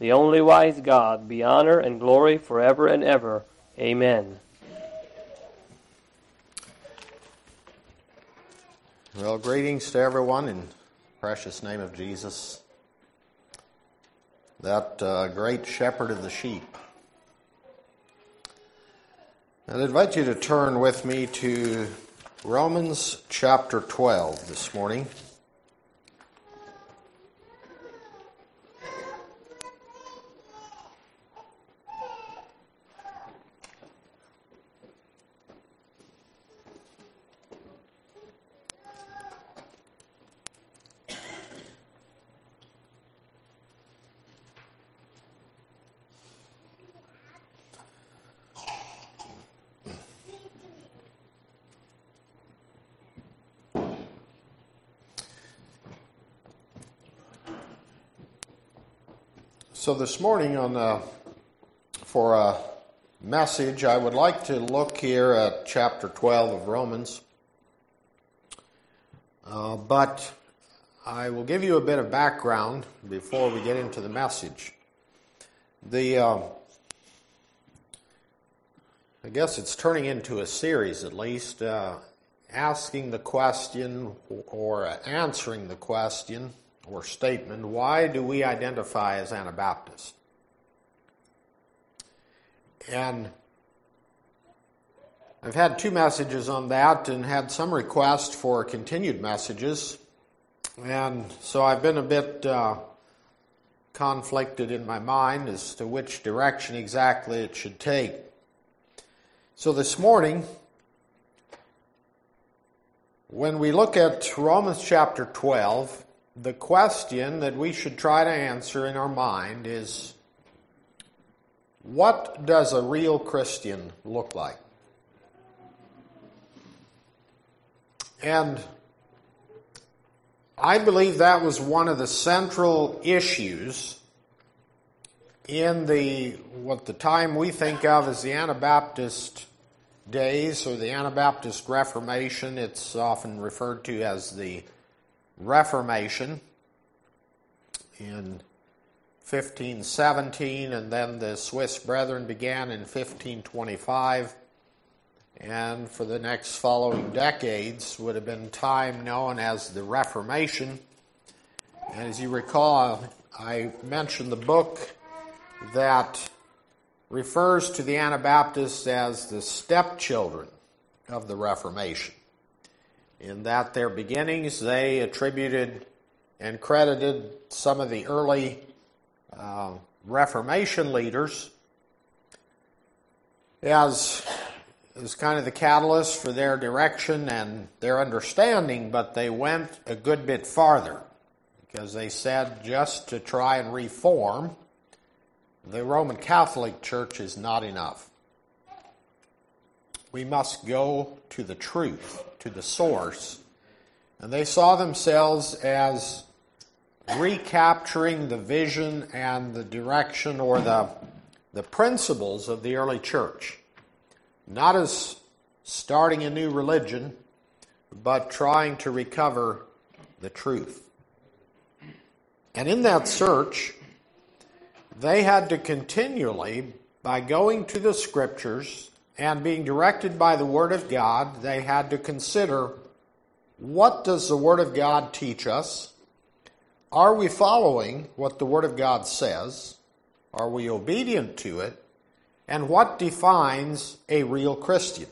the only wise God, be honor and glory forever and ever. Amen. Well, greetings to everyone in precious name of Jesus, that uh, great shepherd of the sheep. I'd invite you to turn with me to Romans chapter 12 this morning. So this morning on uh, for a message, I would like to look here at chapter 12 of Romans. Uh, but I will give you a bit of background before we get into the message. The uh, I guess it's turning into a series at least, uh, asking the question or answering the question or statement, why do we identify as Anabaptists? And I've had two messages on that and had some requests for continued messages. And so I've been a bit uh, conflicted in my mind as to which direction exactly it should take. So this morning, when we look at Romans chapter 12, the question that we should try to answer in our mind is what does a real Christian look like? And I believe that was one of the central issues in the what the time we think of as the Anabaptist days or the Anabaptist Reformation. It's often referred to as the Reformation in 1517, and then the Swiss Brethren began in 1525, and for the next following decades would have been time known as the Reformation. And as you recall, I mentioned the book that refers to the Anabaptists as the stepchildren of the Reformation in that their beginnings they attributed and credited some of the early uh, Reformation leaders as, as kind of the catalyst for their direction and their understanding, but they went a good bit farther because they said just to try and reform the Roman Catholic Church is not enough. We must go to the truth to the source. And they saw themselves as recapturing the vision and the direction or the, the principles of the early church. Not as starting a new religion, but trying to recover the truth. And in that search, they had to continually, by going to the scriptures, and being directed by the Word of God, they had to consider what does the Word of God teach us? Are we following what the Word of God says? Are we obedient to it? And what defines a real Christian?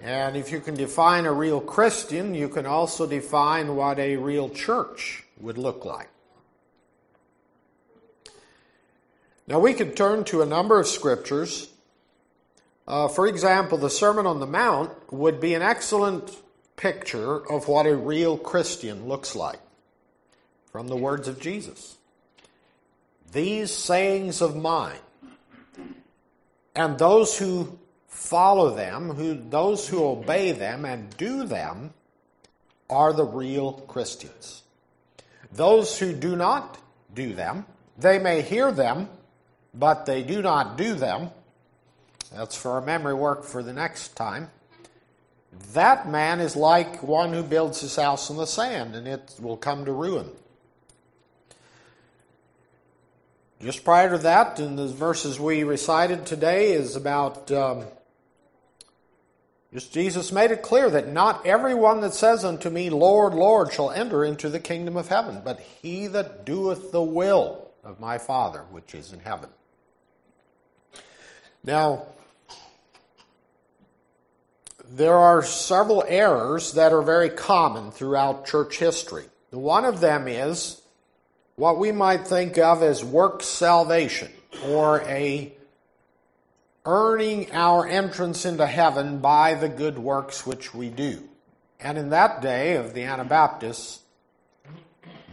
And if you can define a real Christian, you can also define what a real church would look like. Now, we could turn to a number of scriptures uh, for example, the Sermon on the Mount would be an excellent picture of what a real Christian looks like from the words of Jesus. These sayings of mine And those who follow them, who, those who obey them and do them, are the real Christians. Those who do not do them, they may hear them, but they do not do them. That's for our memory work for the next time. That man is like one who builds his house on the sand, and it will come to ruin. Just prior to that, in the verses we recited today, is about um, just Jesus made it clear that not everyone that says unto me, Lord, Lord, shall enter into the kingdom of heaven, but he that doeth the will of my Father which is in heaven. Now, there are several errors that are very common throughout church history. One of them is what we might think of as work salvation or a earning our entrance into heaven by the good works which we do. And in that day of the Anabaptists,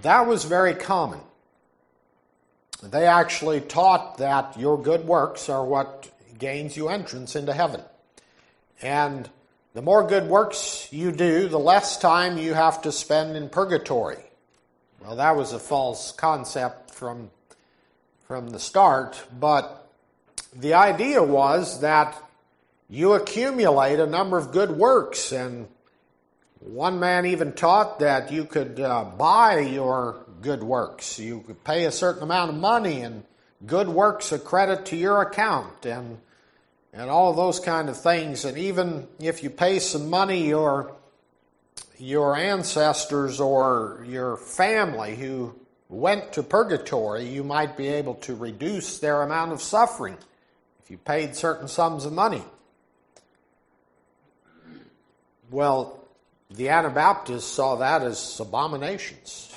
that was very common. They actually taught that your good works are what gains you entrance into heaven. And the more good works you do, the less time you have to spend in purgatory. Well, that was a false concept from, from the start, but the idea was that you accumulate a number of good works, and one man even taught that you could uh, buy your good works. You could pay a certain amount of money, and good works a credit to your account, and and all those kind of things. And even if you pay some money, your your ancestors or your family who went to purgatory, you might be able to reduce their amount of suffering if you paid certain sums of money. Well, the Anabaptists saw that as abominations,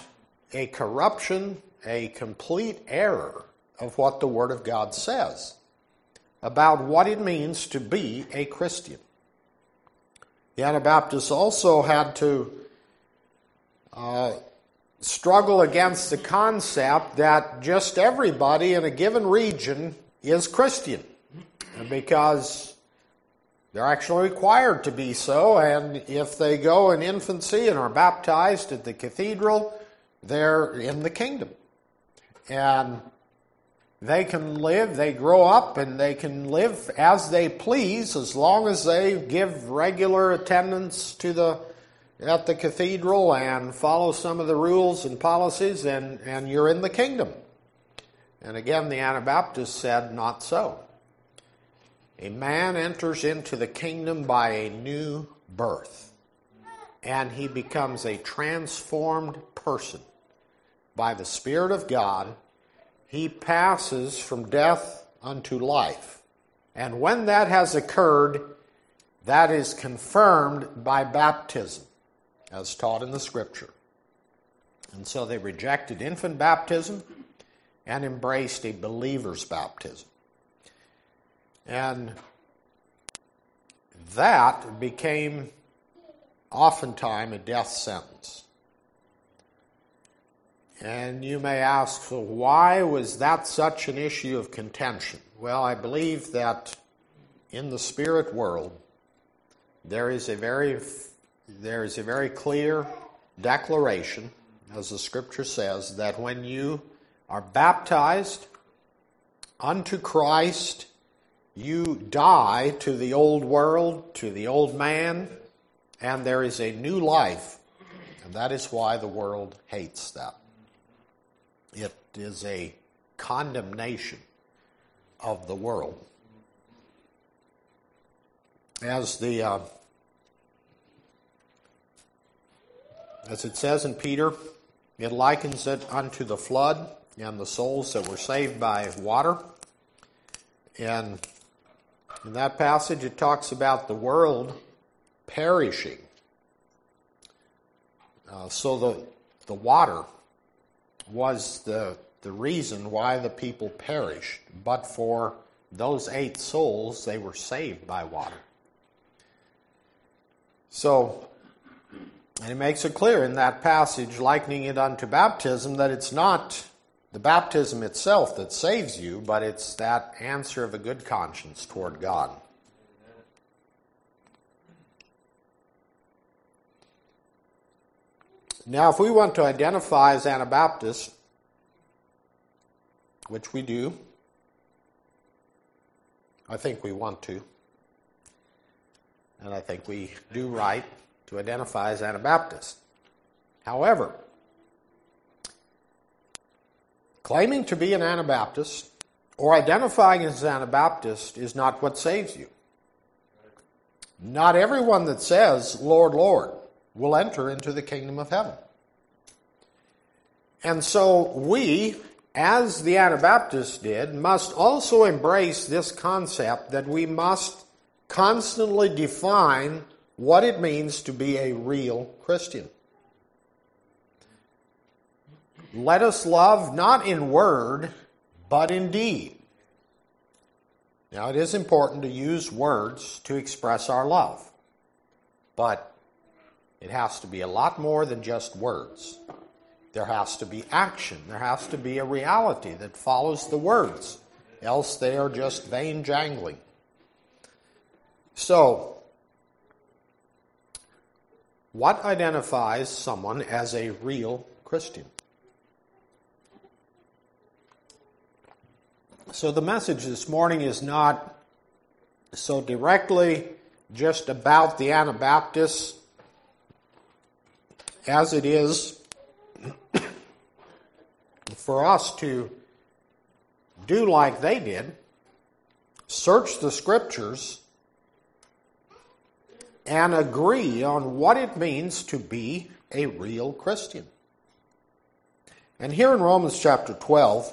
a corruption, a complete error of what the Word of God says about what it means to be a Christian. The Anabaptists also had to uh, struggle against the concept that just everybody in a given region is Christian because they're actually required to be so, and if they go in infancy and are baptized at the cathedral, they're in the kingdom. And they can live, they grow up, and they can live as they please as long as they give regular attendance to the at the cathedral and follow some of the rules and policies, and, and you're in the kingdom. And again, the Anabaptists said, not so. A man enters into the kingdom by a new birth, and he becomes a transformed person by the Spirit of God. He passes from death unto life. And when that has occurred, that is confirmed by baptism, as taught in the Scripture. And so they rejected infant baptism and embraced a believer's baptism. And that became oftentimes a death sentence. And you may ask, so why was that such an issue of contention? Well, I believe that in the spirit world, there is a very, there is a very clear declaration, as the scripture says, that when you are baptized unto Christ, you die to the old world, to the old man, and there is a new life. And that is why the world hates that. It is a condemnation of the world. As the uh, as it says in Peter, it likens it unto the flood and the souls that were saved by water. And in that passage, it talks about the world perishing. Uh, so the, the water was the, the reason why the people perished. But for those eight souls, they were saved by water. So, and it makes it clear in that passage, likening it unto baptism, that it's not the baptism itself that saves you, but it's that answer of a good conscience toward God. Now, if we want to identify as Anabaptists, which we do, I think we want to, and I think we do right to identify as Anabaptists. However, claiming to be an Anabaptist or identifying as an Anabaptist is not what saves you. Not everyone that says, Lord, Lord, will enter into the kingdom of heaven. And so we, as the Anabaptists did, must also embrace this concept that we must constantly define what it means to be a real Christian. Let us love not in word, but in deed. Now, it is important to use words to express our love, but it has to be a lot more than just words. There has to be action, there has to be a reality that follows the words, else they are just vain jangling. So, what identifies someone as a real Christian? So, the message this morning is not so directly just about the Anabaptists as it is for us to do like they did search the scriptures and agree on what it means to be a real Christian. And here in Romans chapter 12,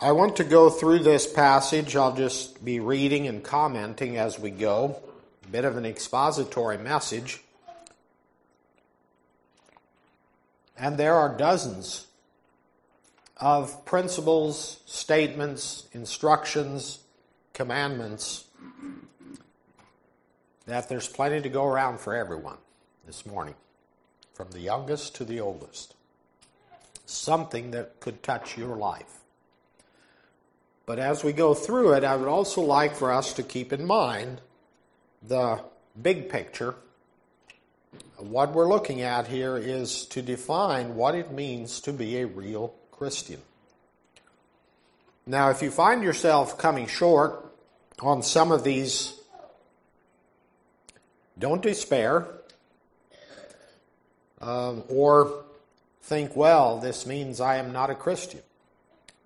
I want to go through this passage. I'll just be reading and commenting as we go. A bit of an expository message. And there are dozens of principles, statements, instructions, commandments that there's plenty to go around for everyone this morning, from the youngest to the oldest. Something that could touch your life. But as we go through it, I would also like for us to keep in mind the big picture what we're looking at here is to define what it means to be a real Christian. Now, if you find yourself coming short on some of these, don't despair um, or think, well, this means I am not a Christian.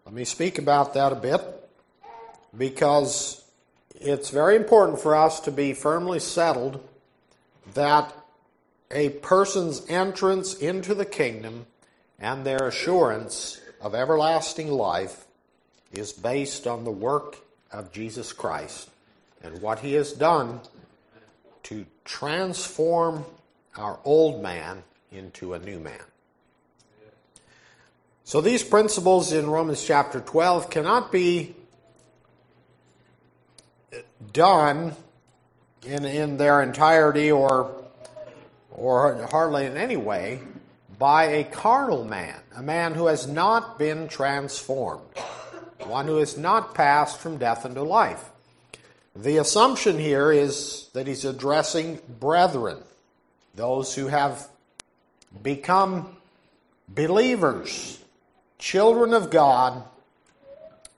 Let me speak about that a bit because it's very important for us to be firmly settled that a person's entrance into the kingdom and their assurance of everlasting life is based on the work of Jesus Christ and what he has done to transform our old man into a new man. So these principles in Romans chapter 12 cannot be done in, in their entirety or or hardly in any way, by a carnal man, a man who has not been transformed, one who has not passed from death into life. The assumption here is that he's addressing brethren, those who have become believers, children of God,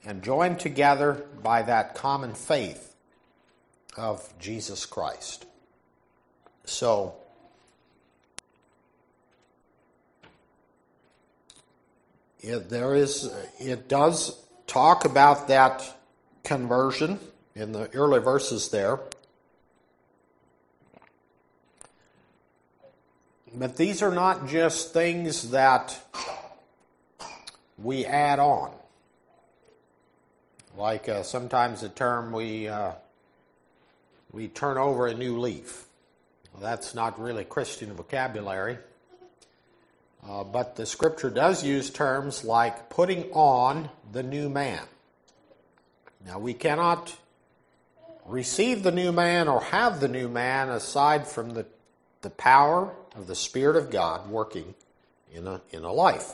and joined together by that common faith of Jesus Christ. So, it, there is, it does talk about that conversion in the early verses there. But these are not just things that we add on. Like uh, sometimes the term we uh, we turn over a new leaf. Well, that's not really Christian vocabulary. Uh, but the scripture does use terms like putting on the new man. Now, we cannot receive the new man or have the new man aside from the, the power of the Spirit of God working in a, in a life.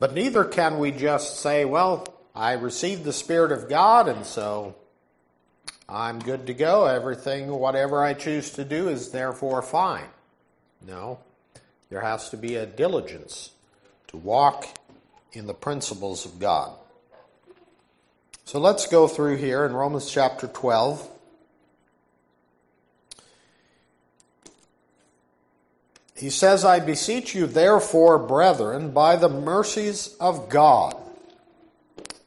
But neither can we just say, well, I received the Spirit of God, and so I'm good to go. Everything, whatever I choose to do, is therefore fine. No. There has to be a diligence to walk in the principles of God. So let's go through here in Romans chapter 12. He says, I beseech you, therefore, brethren, by the mercies of God,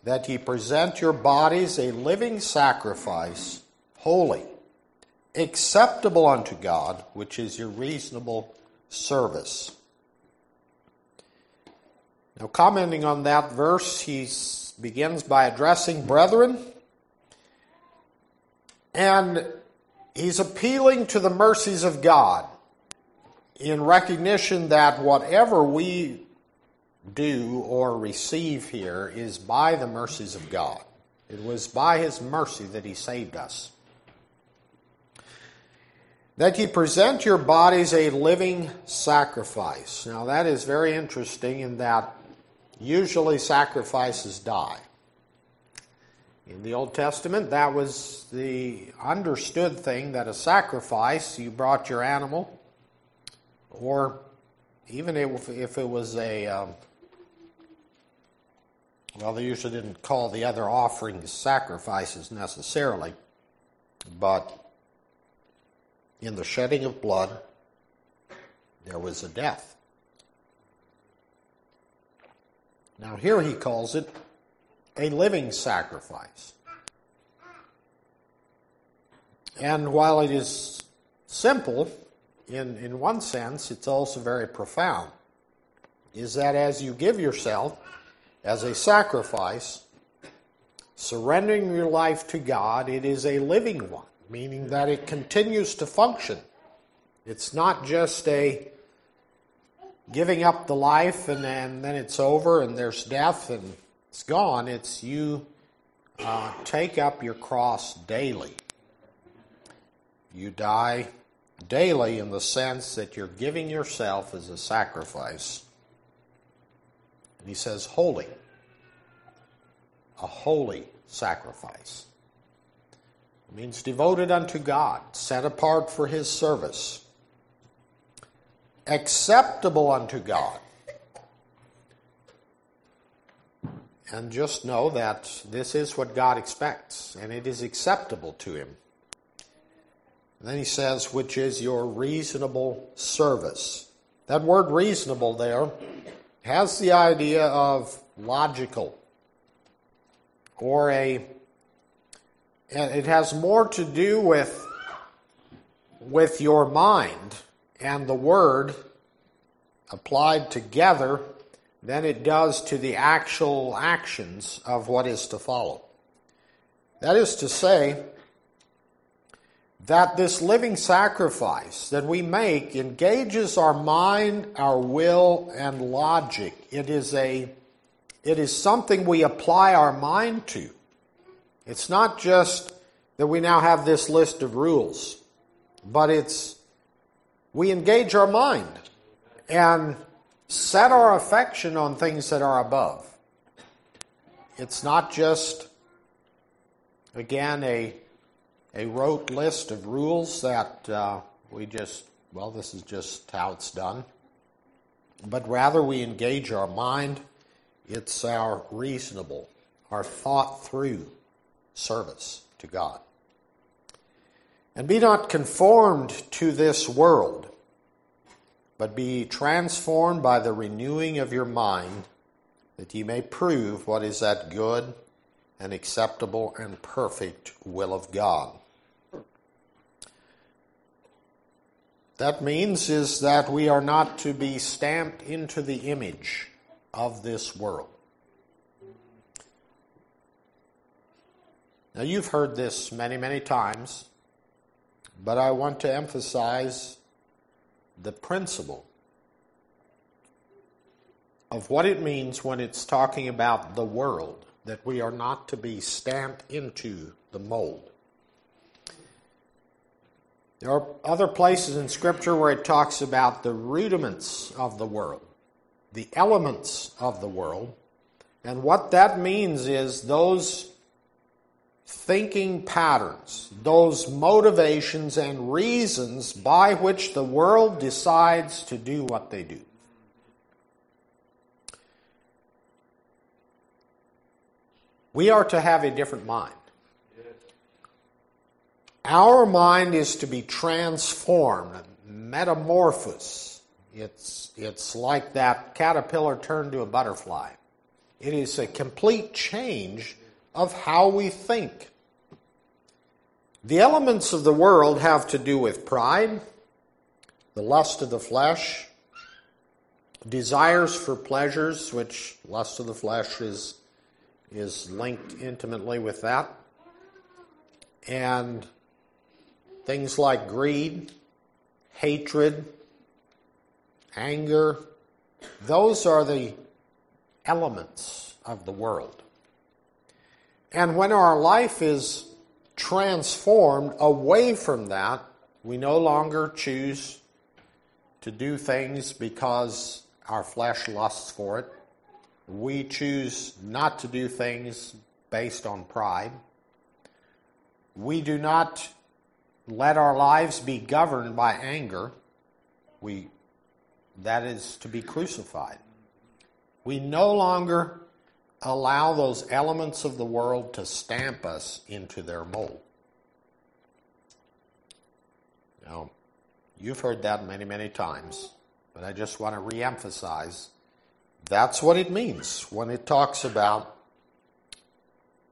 that ye present your bodies a living sacrifice, holy, acceptable unto God, which is your reasonable service. Now, commenting on that verse, he begins by addressing brethren, and he's appealing to the mercies of God in recognition that whatever we do or receive here is by the mercies of God. It was by his mercy that he saved us that ye present your bodies a living sacrifice. Now, that is very interesting in that usually sacrifices die. In the Old Testament, that was the understood thing that a sacrifice, you brought your animal, or even if, if it was a, um, well, they usually didn't call the other offerings sacrifices necessarily, but in the shedding of blood, there was a death. Now, here he calls it a living sacrifice. And while it is simple, in, in one sense, it's also very profound. Is that as you give yourself as a sacrifice, surrendering your life to God, it is a living one meaning that it continues to function. It's not just a giving up the life and then, then it's over and there's death and it's gone. It's you uh, take up your cross daily. You die daily in the sense that you're giving yourself as a sacrifice. And he says, holy. A holy sacrifice means devoted unto God, set apart for his service, acceptable unto God. And just know that this is what God expects, and it is acceptable to him. And then he says, which is your reasonable service. That word reasonable there has the idea of logical or a and it has more to do with, with your mind and the word applied together than it does to the actual actions of what is to follow. That is to say, that this living sacrifice that we make engages our mind, our will, and logic. It is a it is something we apply our mind to. It's not just that we now have this list of rules, but it's we engage our mind and set our affection on things that are above. It's not just, again, a, a rote list of rules that uh, we just, well, this is just how it's done. But rather, we engage our mind. It's our reasonable, our thought through service to God. And be not conformed to this world, but be transformed by the renewing of your mind, that ye may prove what is that good and acceptable and perfect will of God. That means is that we are not to be stamped into the image of this world. Now, you've heard this many, many times, but I want to emphasize the principle of what it means when it's talking about the world, that we are not to be stamped into the mold. There are other places in Scripture where it talks about the rudiments of the world. the elements of the world. And what that means is those thinking patterns, those motivations and reasons by which the world decides to do what they do. We are to have a different mind. Our mind is to be transformed, metamorphosed. It's, it's like that caterpillar turned to a butterfly. It is a complete change of how we think. The elements of the world have to do with pride, the lust of the flesh, desires for pleasures, which lust of the flesh is, is linked intimately with that, and things like greed, hatred, anger. Those are the elements of the world. And when our life is transformed away from that, we no longer choose to do things because our flesh lusts for it. We choose not to do things based on pride. We do not let our lives be governed by anger. We, that is to be crucified. We no longer allow those elements of the world to stamp us into their mold. Now, you've heard that many, many times, but I just want to reemphasize that's what it means when it talks about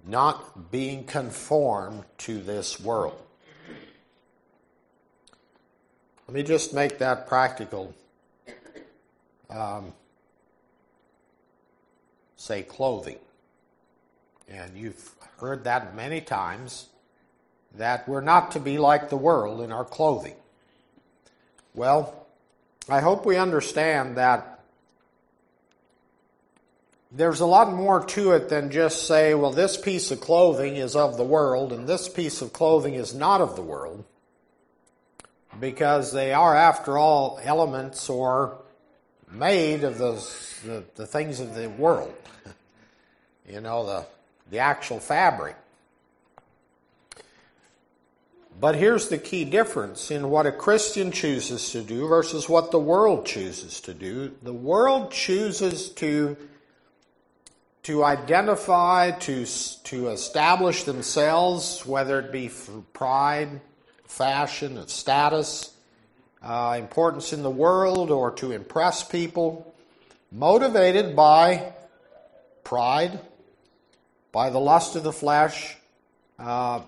not being conformed to this world. Let me just make that practical. Um, say clothing. And you've heard that many times that we're not to be like the world in our clothing. Well, I hope we understand that there's a lot more to it than just say, well, this piece of clothing is of the world and this piece of clothing is not of the world. Because they are, after all, elements or made of those, the, the things of the world you know, the, the actual fabric. But here's the key difference in what a Christian chooses to do versus what the world chooses to do. The world chooses to, to identify, to, to establish themselves, whether it be pride, fashion, or status, uh, importance in the world, or to impress people, motivated by pride, by the lust of the flesh, uh,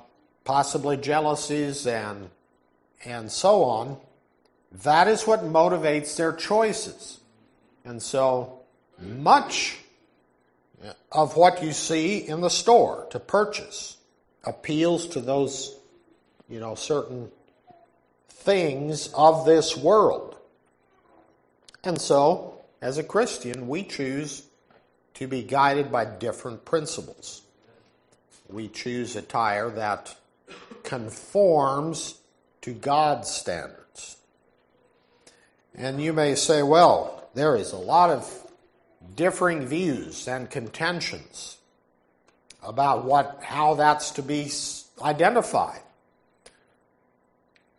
possibly jealousies, and, and so on. That is what motivates their choices. And so, much of what you see in the store to purchase appeals to those, you know, certain things of this world. And so, as a Christian, we choose to be guided by different principles. We choose attire that conforms to God's standards. And you may say, well, there is a lot of differing views and contentions about what how that's to be identified.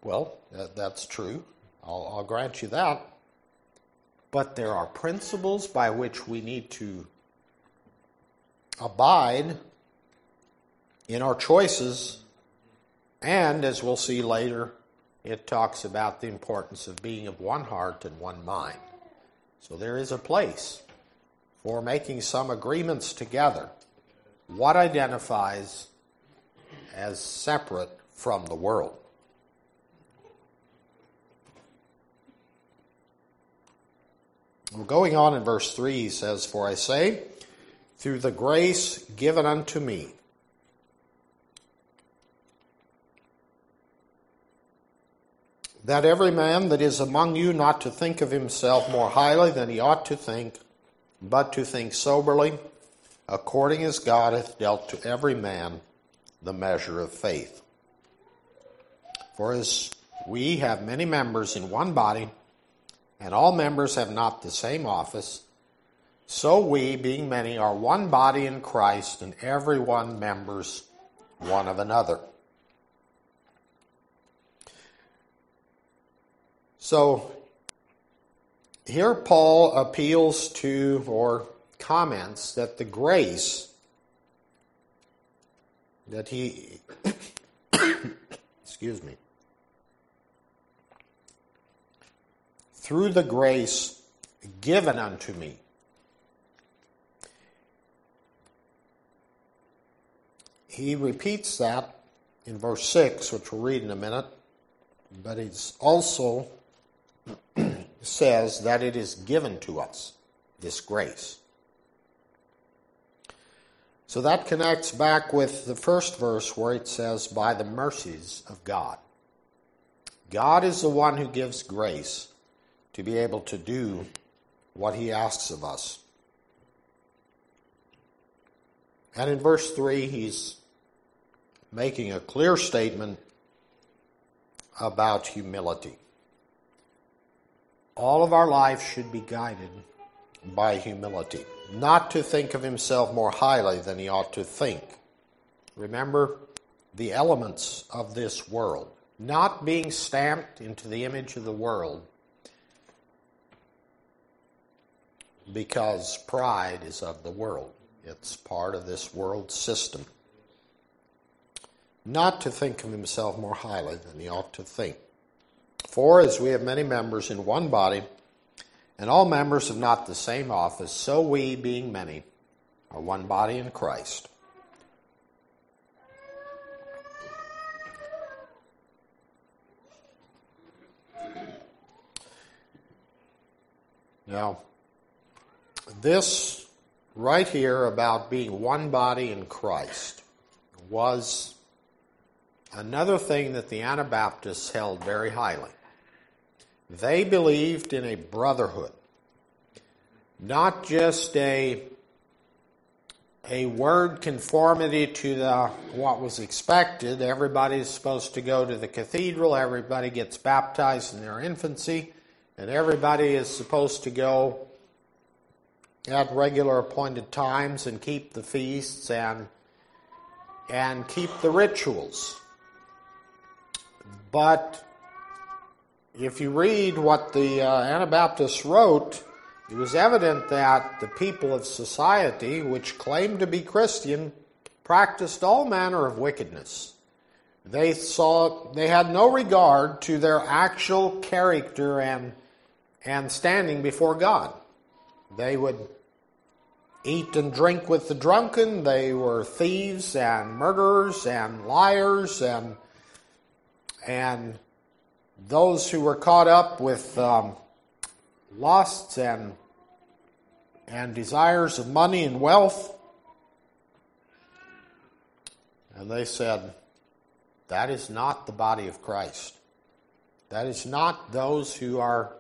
Well, that, that's true. I'll, I'll grant you that. But there are principles by which we need to abide in our choices, and as we'll see later, it talks about the importance of being of one heart and one mind. So there is a place for making some agreements together. What identifies as separate from the world? Going on in verse 3, he says, For I say, through the grace given unto me. That every man that is among you not to think of himself more highly than he ought to think, but to think soberly, according as God hath dealt to every man the measure of faith. For as we have many members in one body, and all members have not the same office, so we, being many, are one body in Christ, and every one members one of another. So here Paul appeals to or comments that the grace that he excuse me through the grace given unto me he repeats that in verse 6 which we'll read in a minute but he's also says that it is given to us, this grace. So that connects back with the first verse where it says, by the mercies of God. God is the one who gives grace to be able to do what he asks of us. And in verse 3, he's making a clear statement about humility. All of our life should be guided by humility, not to think of himself more highly than he ought to think. Remember the elements of this world, not being stamped into the image of the world, because pride is of the world. It's part of this world system. Not to think of himself more highly than he ought to think. For as we have many members in one body, and all members have not the same office, so we, being many, are one body in Christ. Now, this right here about being one body in Christ was another thing that the Anabaptists held very highly. They believed in a brotherhood, not just a a word conformity to the what was expected. Everybody's supposed to go to the cathedral, everybody gets baptized in their infancy, and everybody is supposed to go at regular appointed times and keep the feasts and and keep the rituals. But if you read what the uh, Anabaptists wrote, it was evident that the people of society, which claimed to be Christian, practiced all manner of wickedness. They saw they had no regard to their actual character and and standing before God. They would eat and drink with the drunken. They were thieves and murderers and liars and and those who were caught up with um, lusts and and desires of money and wealth. And they said, that is not the body of Christ. That is not those who are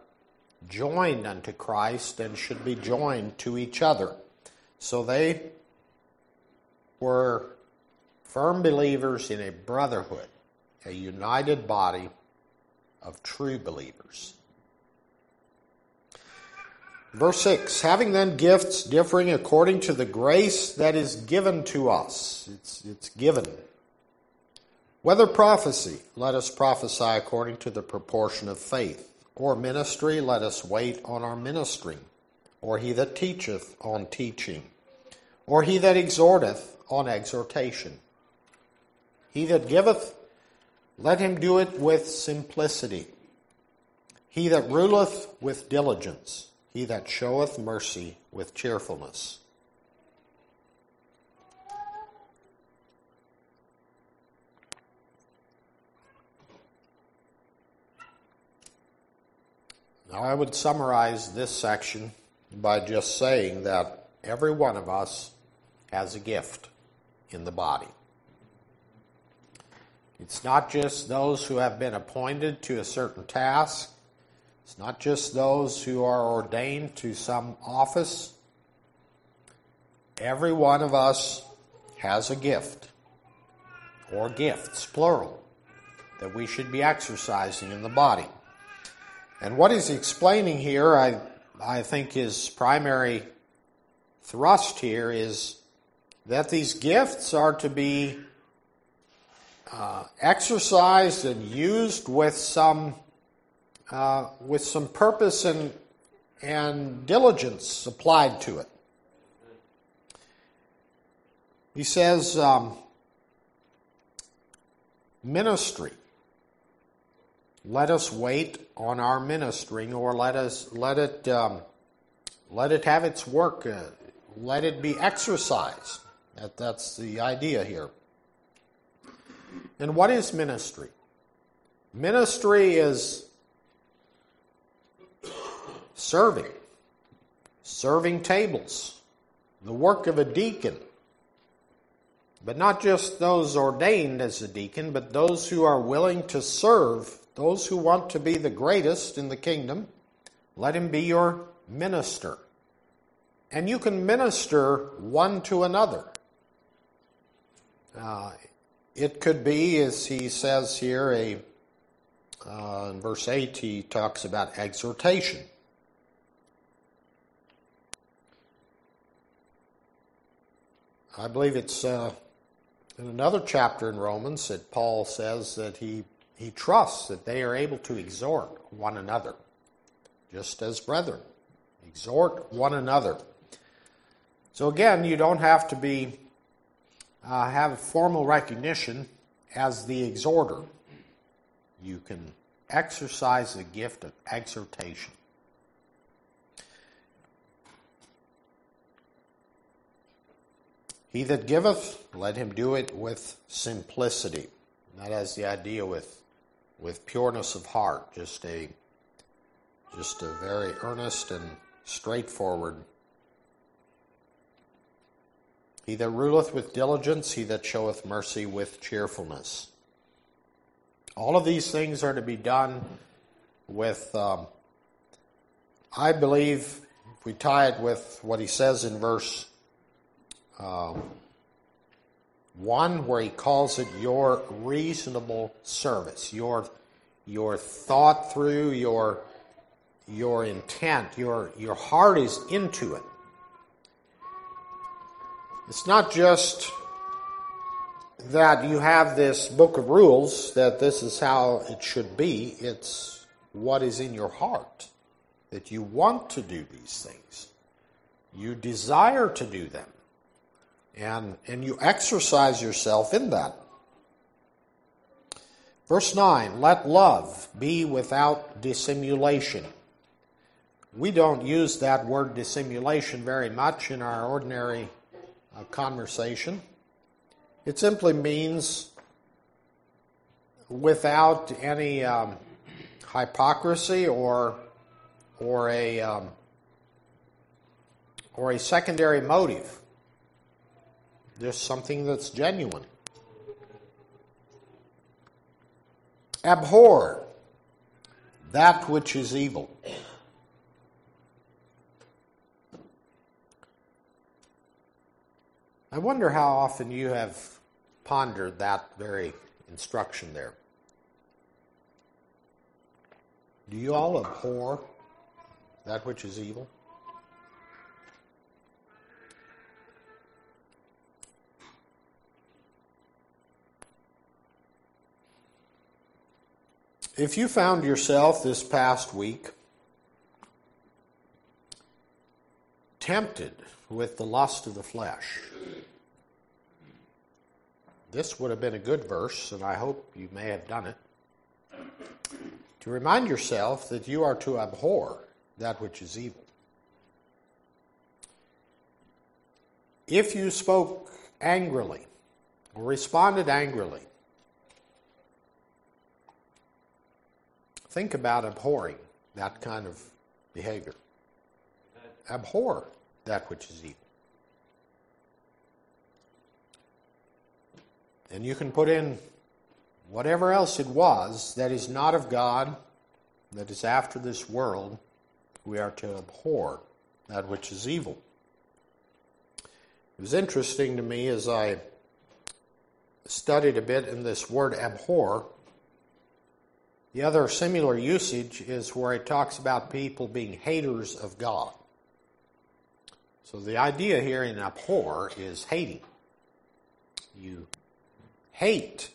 joined unto Christ and should be joined to each other. So they were firm believers in a brotherhood, a united body of true believers. Verse 6 Having then gifts differing according to the grace that is given to us, it's, it's given. Whether prophecy, let us prophesy according to the proportion of faith, or ministry, let us wait on our ministry. or he that teacheth on teaching, or he that exhorteth on exhortation. He that giveth let him do it with simplicity. He that ruleth with diligence, he that showeth mercy with cheerfulness. I would summarize this section by just saying that every one of us has a gift in the body. It's not just those who have been appointed to a certain task. It's not just those who are ordained to some office. Every one of us has a gift, or gifts, plural, that we should be exercising in the body. And what he's explaining here, I, I think his primary thrust here is that these gifts are to be uh, exercised and used with some uh, with some purpose and and diligence applied to it. He says um, ministry. Let us wait on our ministering, or let us let it um, let it have its work. Uh, let it be exercised. That, that's the idea here. And what is ministry? Ministry is serving, serving tables, the work of a deacon. But not just those ordained as a deacon, but those who are willing to serve, those who want to be the greatest in the kingdom. Let him be your minister. And you can minister one to another. Uh, it could be, as he says here, a uh, in verse 8, he talks about exhortation. I believe it's uh, in another chapter in Romans that Paul says that he, he trusts that they are able to exhort one another, just as brethren. Exhort one another. So again, you don't have to be uh, have formal recognition as the exhorter. You can exercise the gift of exhortation. He that giveth, let him do it with simplicity. That has the idea with, with pureness of heart, just a, just a very earnest and straightforward he that ruleth with diligence, he that showeth mercy with cheerfulness. All of these things are to be done with, um, I believe, if we tie it with what he says in verse uh, 1, where he calls it your reasonable service, your, your thought through, your, your intent, your, your heart is into it. It's not just that you have this book of rules, that this is how it should be. It's what is in your heart, that you want to do these things. You desire to do them. And, and you exercise yourself in that. Verse 9 Let love be without dissimulation. We don't use that word dissimulation very much in our ordinary a conversation. It simply means without any um, hypocrisy or or a um, or a secondary motive. There's something that's genuine. Abhor that which is evil. I wonder how often you have pondered that very instruction there. Do you all abhor that which is evil? If you found yourself this past week tempted with the lust of the flesh, this would have been a good verse, and I hope you may have done it. To remind yourself that you are to abhor that which is evil. If you spoke angrily or responded angrily, think about abhorring that kind of behavior. Abhor that which is evil. And you can put in whatever else it was that is not of God, that is after this world, we are to abhor that which is evil. It was interesting to me as I studied a bit in this word abhor. The other similar usage is where it talks about people being haters of God. So the idea here in abhor is hating. You hate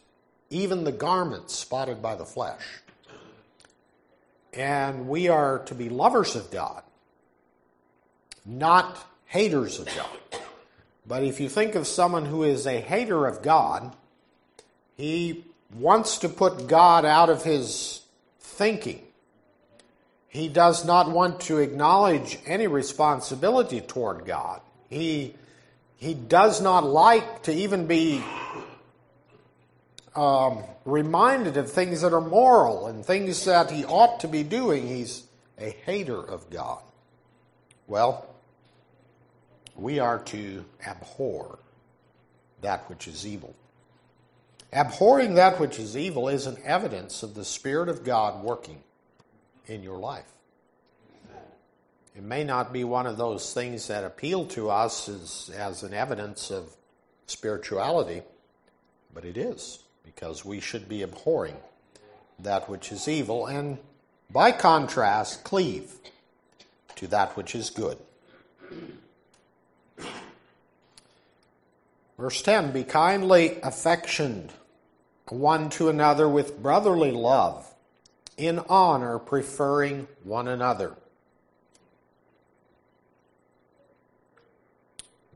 even the garments spotted by the flesh. And we are to be lovers of God, not haters of God. But if you think of someone who is a hater of God, he wants to put God out of his thinking. He does not want to acknowledge any responsibility toward God. He, he does not like to even be um, reminded of things that are moral and things that he ought to be doing. He's a hater of God. Well, we are to abhor that which is evil. Abhorring that which is evil is an evidence of the Spirit of God working in your life. It may not be one of those things that appeal to us as, as an evidence of spirituality, but it is, because we should be abhorring that which is evil and, by contrast, cleave to that which is good. Verse 10 Be kindly affectioned one to another with brotherly love, in honor preferring one another.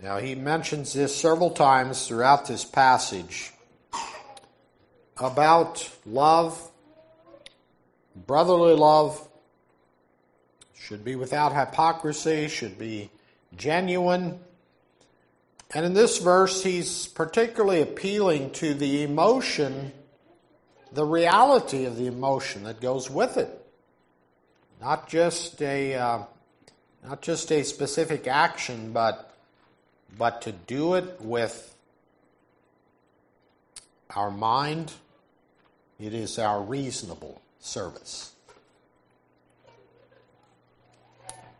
Now, he mentions this several times throughout this passage about love, brotherly love, should be without hypocrisy, should be genuine. And in this verse, he's particularly appealing to the emotion, the reality of the emotion that goes with it. Not just a, uh, not just a specific action, but, but to do it with our mind. It is our reasonable service.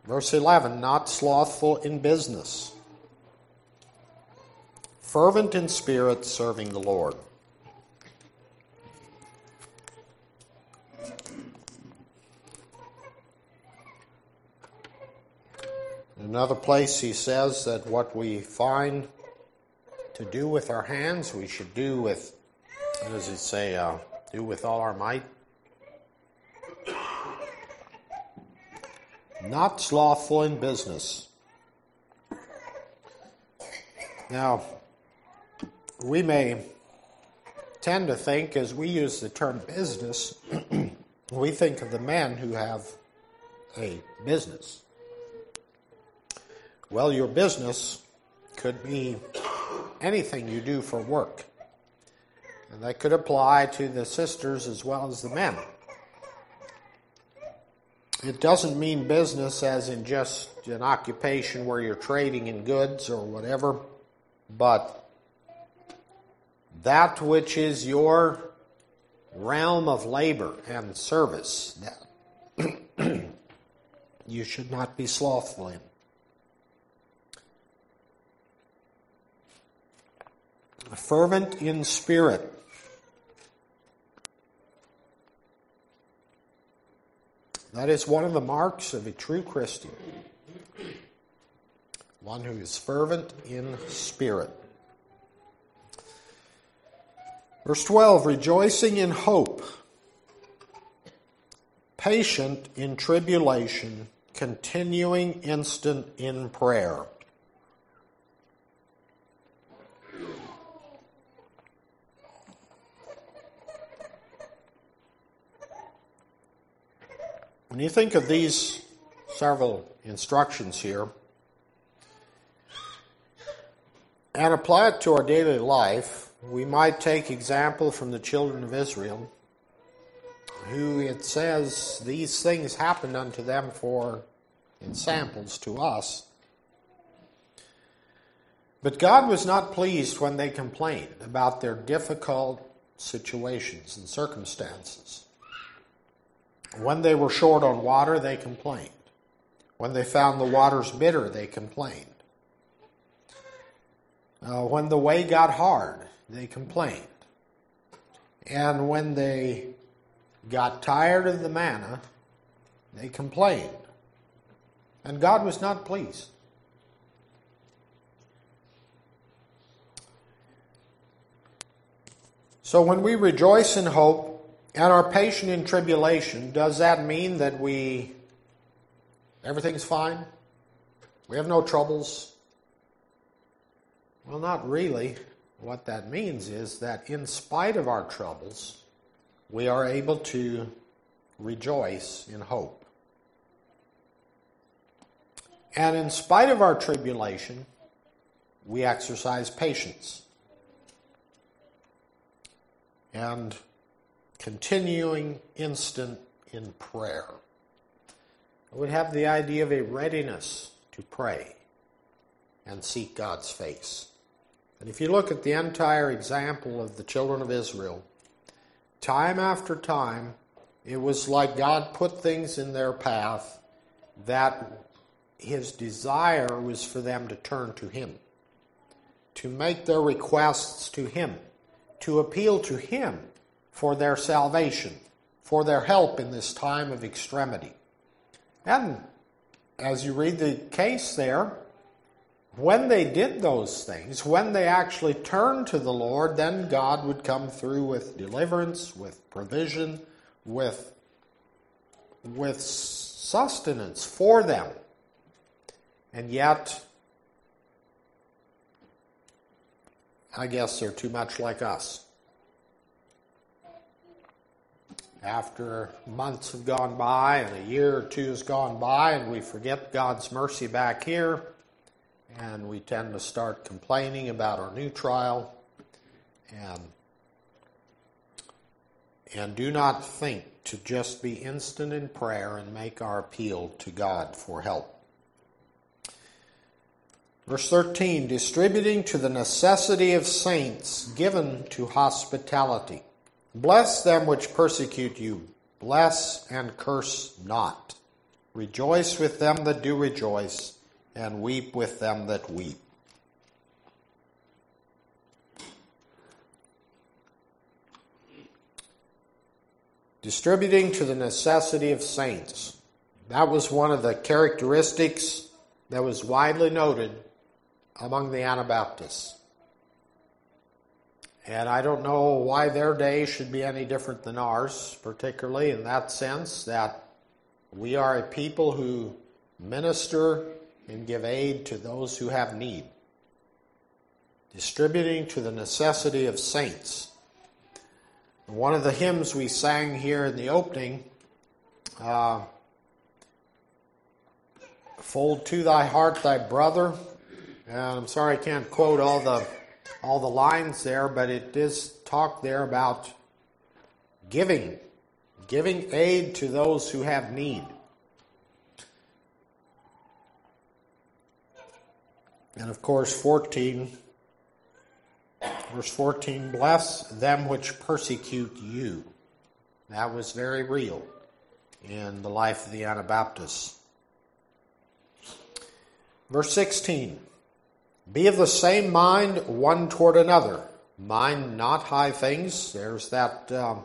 Verse 11, not slothful in business, fervent in spirit, serving the Lord. In another place, he says that what we find to do with our hands, we should do with, what does he say, uh, do with all our might? not slothful in business. Now, we may tend to think, as we use the term business, we think of the men who have a business. Well, your business could be anything you do for work. And that could apply to the sisters as well as the men. It doesn't mean business as in just an occupation where you're trading in goods or whatever, but that which is your realm of labor and service that you should not be slothful in. Fervent in spirit. That is one of the marks of a true Christian. One who is fervent in spirit. Verse 12 rejoicing in hope, patient in tribulation, continuing instant in prayer. When you think of these several instructions here and apply it to our daily life, we might take example from the children of Israel, who it says these things happened unto them for examples to us. But God was not pleased when they complained about their difficult situations and circumstances. When they were short on water, they complained. When they found the waters bitter, they complained. Uh, when the way got hard, they complained. And when they got tired of the manna, they complained. And God was not pleased. So when we rejoice in hope and are patient in tribulation, does that mean that we everything's fine? We have no troubles? Well, not really. What that means is that in spite of our troubles, we are able to rejoice in hope. And in spite of our tribulation, we exercise patience. And continuing instant in prayer. Would have the idea of a readiness to pray and seek God's face. And if you look at the entire example of the children of Israel, time after time, it was like God put things in their path that his desire was for them to turn to him, to make their requests to him, to appeal to him for their salvation, for their help in this time of extremity. And as you read the case there, when they did those things, when they actually turned to the Lord, then God would come through with deliverance, with provision, with, with sustenance for them. And yet, I guess they're too much like us after months have gone by and a year or two has gone by and we forget God's mercy back here and we tend to start complaining about our new trial and and do not think to just be instant in prayer and make our appeal to God for help. Verse 13, distributing to the necessity of saints given to hospitality. Bless them which persecute you. Bless and curse not. Rejoice with them that do rejoice, and weep with them that weep. Distributing to the necessity of saints. That was one of the characteristics that was widely noted among the Anabaptists. And I don't know why their day should be any different than ours, particularly in that sense that we are a people who minister and give aid to those who have need, distributing to the necessity of saints. One of the hymns we sang here in the opening, uh, Fold to thy heart thy brother. And I'm sorry I can't quote all the all the lines there, but it does talk there about giving, giving aid to those who have need. And of course, 14, verse 14, bless them which persecute you. That was very real in the life of the Anabaptists. Verse 16, be of the same mind one toward another. Mind not high things. There's that um,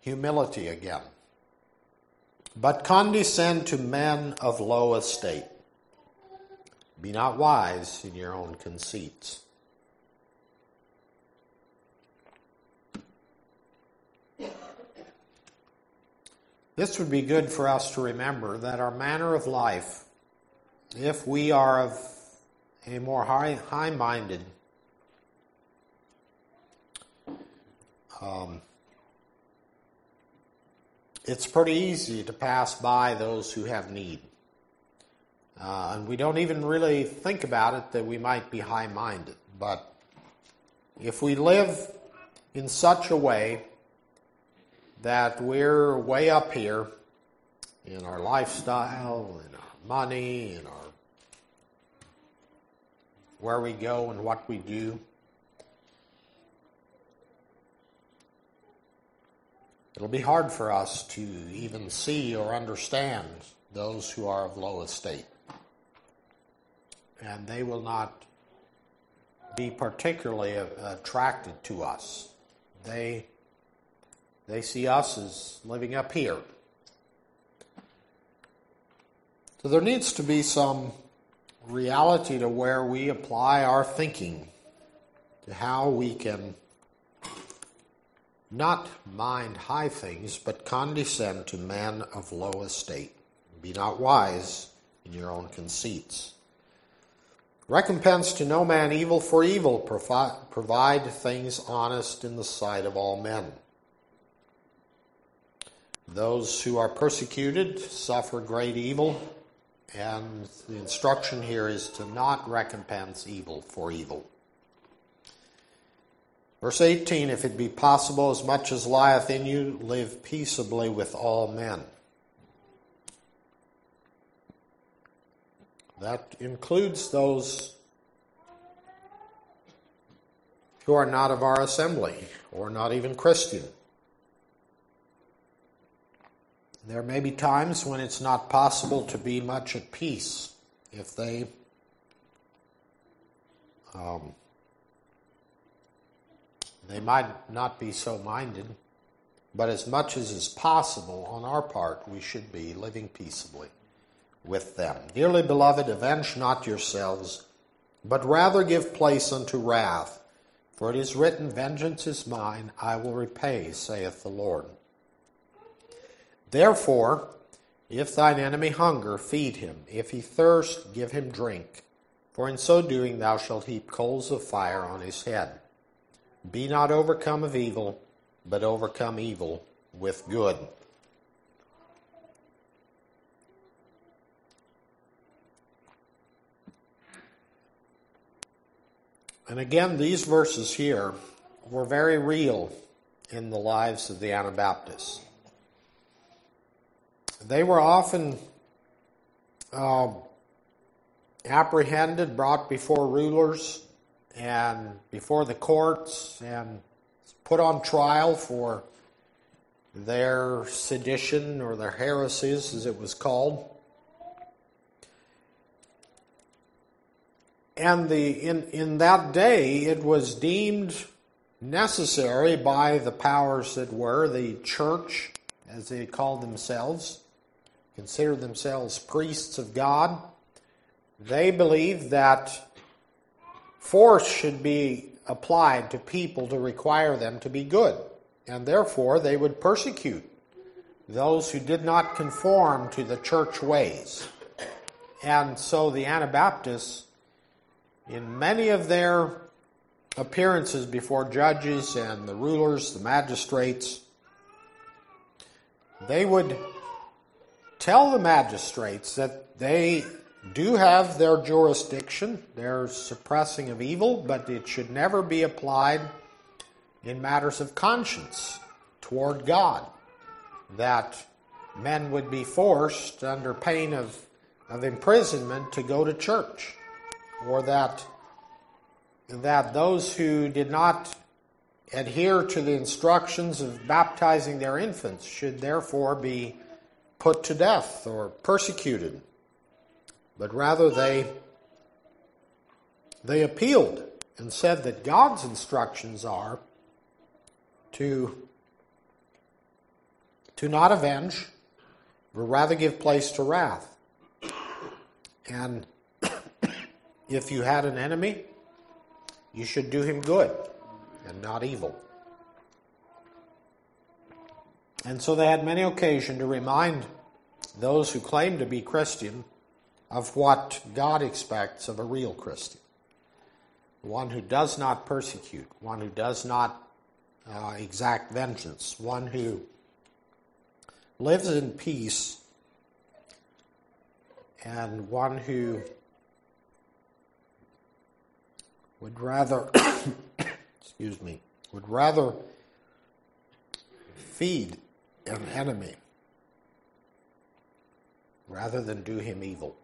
humility again. But condescend to men of low estate. Be not wise in your own conceits. This would be good for us to remember that our manner of life, if we are of a more high minded um, it's pretty easy to pass by those who have need. Uh, and we don't even really think about it that we might be high minded. But if we live in such a way that we're way up here in our lifestyle, in our money, in our where we go and what we do. It'll be hard for us to even see or understand those who are of low estate. And they will not be particularly attracted to us. They, they see us as living up here. So there needs to be some reality to where we apply our thinking to how we can not mind high things, but condescend to men of low estate. Be not wise in your own conceits. Recompense to no man evil for evil, provide things honest in the sight of all men. Those who are persecuted suffer great evil, and the instruction here is to not recompense evil for evil. Verse 18 If it be possible, as much as lieth in you, live peaceably with all men. That includes those who are not of our assembly or not even Christian. There may be times when it's not possible to be much at peace if they um, they might not be so minded, but as much as is possible on our part, we should be living peaceably with them. Dearly beloved, avenge not yourselves, but rather give place unto wrath. For it is written, Vengeance is mine, I will repay, saith the Lord. Therefore, if thine enemy hunger, feed him. If he thirst, give him drink. For in so doing thou shalt heap coals of fire on his head. Be not overcome of evil, but overcome evil with good. And again, these verses here were very real in the lives of the Anabaptists. They were often uh, apprehended, brought before rulers and before the courts, and put on trial for their sedition or their heresies, as it was called. And the, in, in that day, it was deemed necessary by the powers that were, the church, as they called themselves, considered themselves priests of God. They believed that force should be applied to people to require them to be good, and therefore they would persecute those who did not conform to the church ways. And so the Anabaptists in many of their appearances before judges and the rulers, the magistrates, they would tell the magistrates that they do have their jurisdiction, their suppressing of evil, but it should never be applied in matters of conscience toward God. That men would be forced, under pain of, of imprisonment, to go to church or that that those who did not adhere to the instructions of baptizing their infants should therefore be put to death or persecuted. But rather they they appealed and said that God's instructions are to to not avenge but rather give place to wrath. And if you had an enemy, you should do him good and not evil. And so they had many occasion to remind those who claim to be Christian of what God expects of a real Christian. One who does not persecute, one who does not uh, exact vengeance, one who lives in peace, and one who would rather, excuse me, would rather feed an enemy rather than do him evil.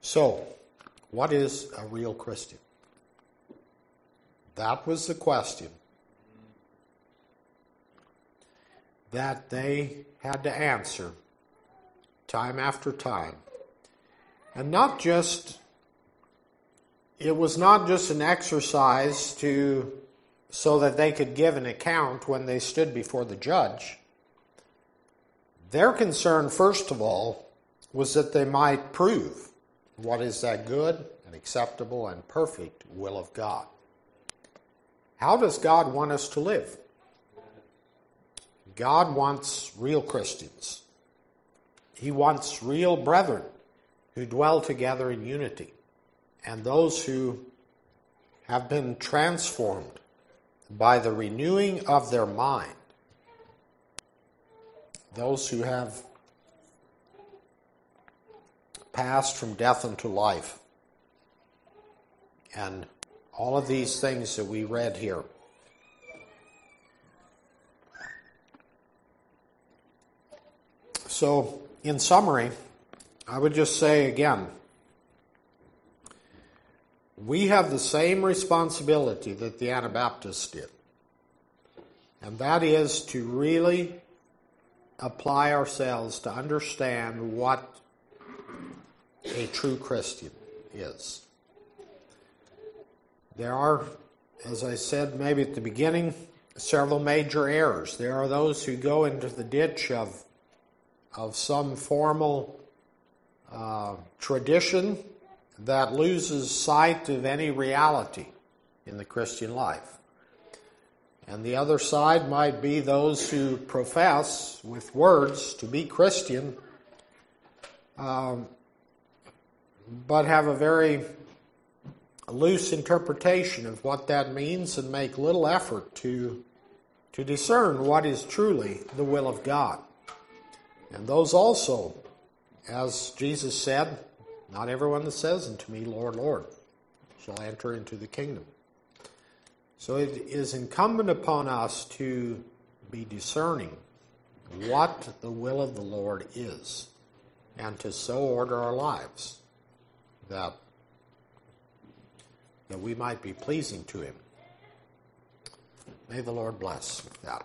So, what is a real Christian? That was the question that they had to answer time after time. And not just, it was not just an exercise to, so that they could give an account when they stood before the judge. Their concern, first of all, was that they might prove what is that good and acceptable and perfect will of God. How does God want us to live? God wants real Christians. He wants real brethren who dwell together in unity and those who have been transformed by the renewing of their mind. Those who have passed from death unto life. And all of these things that we read here. So, in summary, I would just say again we have the same responsibility that the Anabaptists did, and that is to really apply ourselves to understand what a true Christian is. There are, as I said maybe at the beginning, several major errors. There are those who go into the ditch of, of some formal uh, tradition that loses sight of any reality in the Christian life. And the other side might be those who profess with words to be Christian, um, but have a very loose interpretation of what that means and make little effort to, to discern what is truly the will of God. And those also, as Jesus said, not everyone that says unto me, Lord, Lord, shall enter into the kingdom. So it is incumbent upon us to be discerning what the will of the Lord is and to so order our lives that, that we might be pleasing to Him. May the Lord bless that.